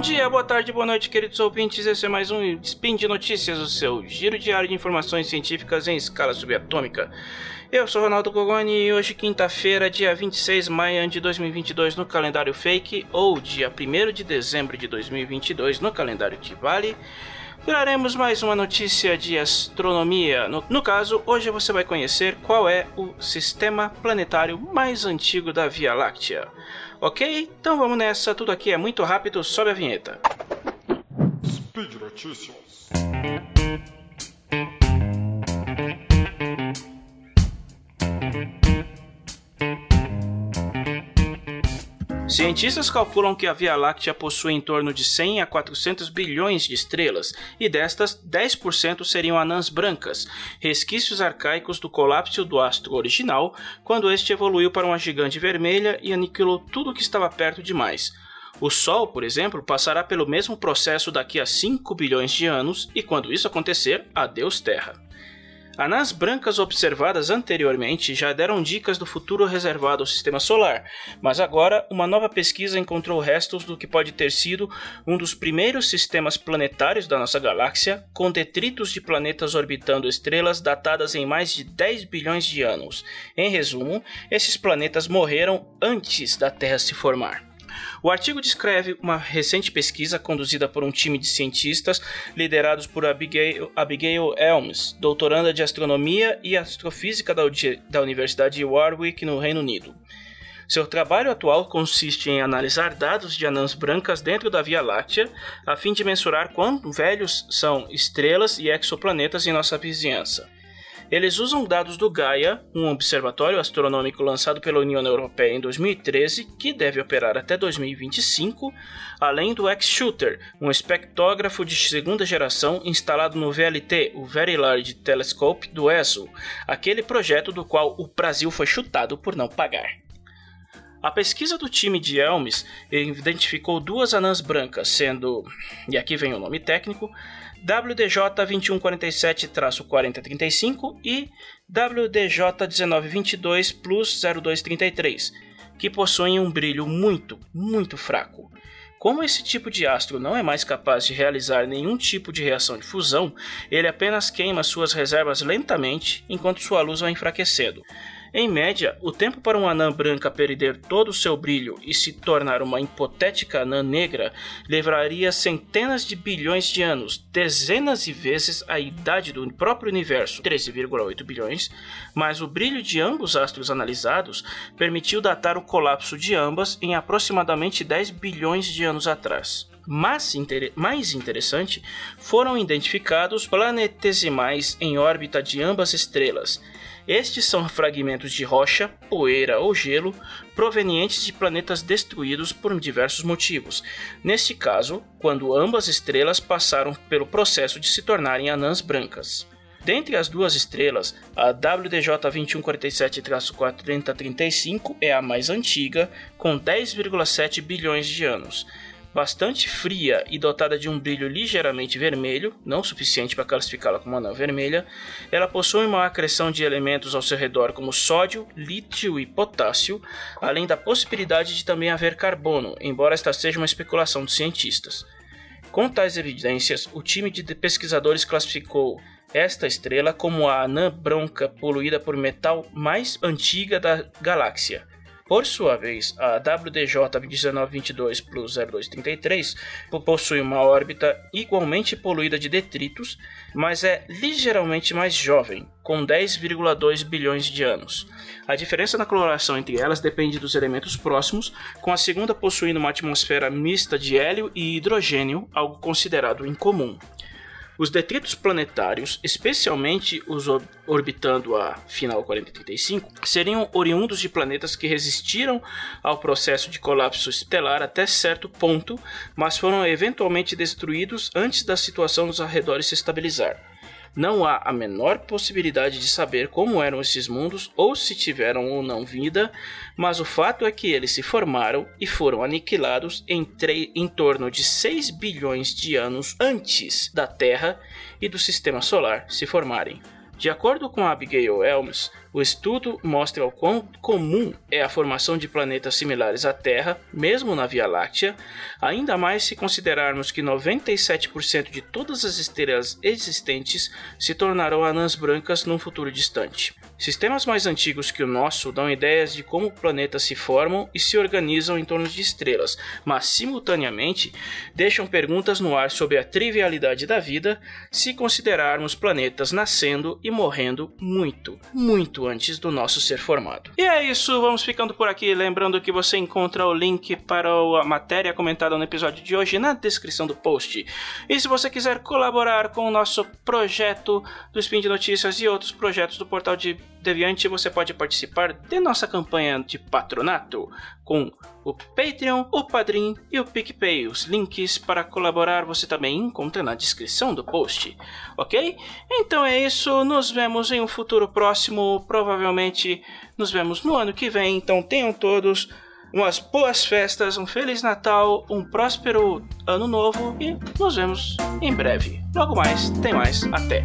Bom dia, boa tarde, boa noite, queridos ouvintes. Esse é mais um Spin de Notícias, o seu giro diário de informações científicas em escala subatômica. Eu sou Ronaldo Gogoni e hoje, quinta-feira, dia 26 de maio de 2022 no calendário fake, ou dia 1 de dezembro de 2022 no calendário Tivali, traremos mais uma notícia de astronomia. No, no, caso, hoje você vai conhecer qual é o sistema planetário mais antigo da Via Láctea. Ok? Então vamos nessa, tudo aqui é muito rápido, sobe a vinheta. Speed Notícias. Cientistas calculam que a Via Láctea possui em torno de 100 a 400 bilhões de estrelas, e destas, 10% seriam anãs brancas, resquícios arcaicos do colapso do astro original, quando este evoluiu para uma gigante vermelha e aniquilou tudo que estava perto demais. O Sol, por exemplo, passará pelo mesmo processo daqui a 5 bilhões de anos, e quando isso acontecer, adeus Terra. Anãs brancas observadas anteriormente já deram dicas do futuro reservado ao sistema solar, mas agora uma nova pesquisa encontrou restos do que pode ter sido um dos primeiros sistemas planetários da nossa galáxia, com detritos de planetas orbitando estrelas datadas em mais de 10 bilhões de anos. Em resumo, esses planetas morreram antes da Terra se formar. O artigo descreve uma recente pesquisa conduzida por um time de cientistas liderados por Abigail, Abigail Elms, doutoranda de astronomia e astrofísica da, da Universidade de Warwick, no Reino Unido. Seu trabalho atual consiste em analisar dados de anãs brancas dentro da Via Láctea, a fim de mensurar quão velhos são estrelas e exoplanetas em nossa vizinhança. Eles usam dados do Gaia, um observatório astronômico lançado pela União Europeia em 2013, que deve operar até 2025, além do X-Shooter, um espectrógrafo de segunda geração instalado no VLT, o Very Large Telescope do ESO, aquele projeto do qual o Brasil foi chutado por não pagar. A pesquisa do time de Elmes identificou duas anãs brancas, sendo, e aqui vem o nome técnico, WDJ 2147-4035 e WDJ 1922 Plus 0233, que possuem um brilho muito, muito fraco. Como esse tipo de astro não é mais capaz de realizar nenhum tipo de reação de fusão, ele apenas queima suas reservas lentamente enquanto sua luz vai enfraquecendo. Em média, o tempo para uma anã branca perder todo o seu brilho e se tornar uma hipotética anã negra levaria centenas de bilhões de anos, dezenas de vezes a idade do próprio universo, 13,8 bilhões, mas o brilho de ambos astros analisados permitiu datar o colapso de ambas em aproximadamente 10 bilhões de anos atrás. Mas mais interessante, foram identificados planetesimais em órbita de ambas estrelas, estes são fragmentos de rocha, poeira ou gelo provenientes de planetas destruídos por diversos motivos. Neste caso, quando ambas estrelas passaram pelo processo de se tornarem anãs brancas. Dentre as duas estrelas, a WDJ 2147-4035 é a mais antiga, com 10,7 bilhões de anos bastante fria e dotada de um brilho ligeiramente vermelho, não suficiente para classificá-la como anã vermelha, ela possui uma acreção de elementos ao seu redor como sódio, lítio e potássio, além da possibilidade de também haver carbono, embora esta seja uma especulação dos cientistas. Com tais evidências, o time de pesquisadores classificou esta estrela como a anã branca poluída por metal mais antiga da galáxia, por sua vez, a WDJ 1922 Plus 0233 possui uma órbita igualmente poluída de detritos, mas é ligeiramente mais jovem, com 10,2 bilhões de anos. A diferença na coloração entre elas depende dos elementos próximos, com a segunda possuindo uma atmosfera mista de hélio e hidrogênio, algo considerado incomum. Os detritos planetários, especialmente os orbitando a final 4035, seriam oriundos de planetas que resistiram ao processo de colapso estelar até certo ponto, mas foram eventualmente destruídos antes da situação nos arredores se estabilizar. Não há a menor possibilidade de saber como eram esses mundos ou se tiveram ou não vida, mas o fato é que eles se formaram e foram aniquilados em, em torno de 6 bilhões de anos antes da Terra e do sistema solar se formarem. De acordo com Abigail Elms, O estudo mostra o quão comum é a formação de planetas similares à Terra, mesmo na Via Láctea, ainda mais se considerarmos que 97% de todas as estrelas existentes se tornarão anãs brancas num futuro distante. Sistemas mais antigos que o nosso dão ideias de como planetas se formam e se organizam em torno de estrelas, mas simultaneamente deixam perguntas no ar sobre a trivialidade da vida se considerarmos planetas nascendo e morrendo muito, muito antes do nosso ser formado. E é isso, vamos ficando por aqui. Lembrando que você encontra o link para a matéria comentada no episódio de hoje na descrição do post. E se você quiser colaborar com o nosso projeto do Spin de Notícias e outros projetos do portal de Deviante, você pode participar de nossa campanha de patronato com o Patreon, o Padrim e o PicPay. Os links para colaborar você também encontra na descrição do post, ok? Então é isso, nos vemos em um futuro próximo, provavelmente nos vemos no ano que vem. Então tenham todos umas boas festas, um Feliz Natal, um próspero Ano Novo e nos vemos em breve. Logo mais, tem mais, até!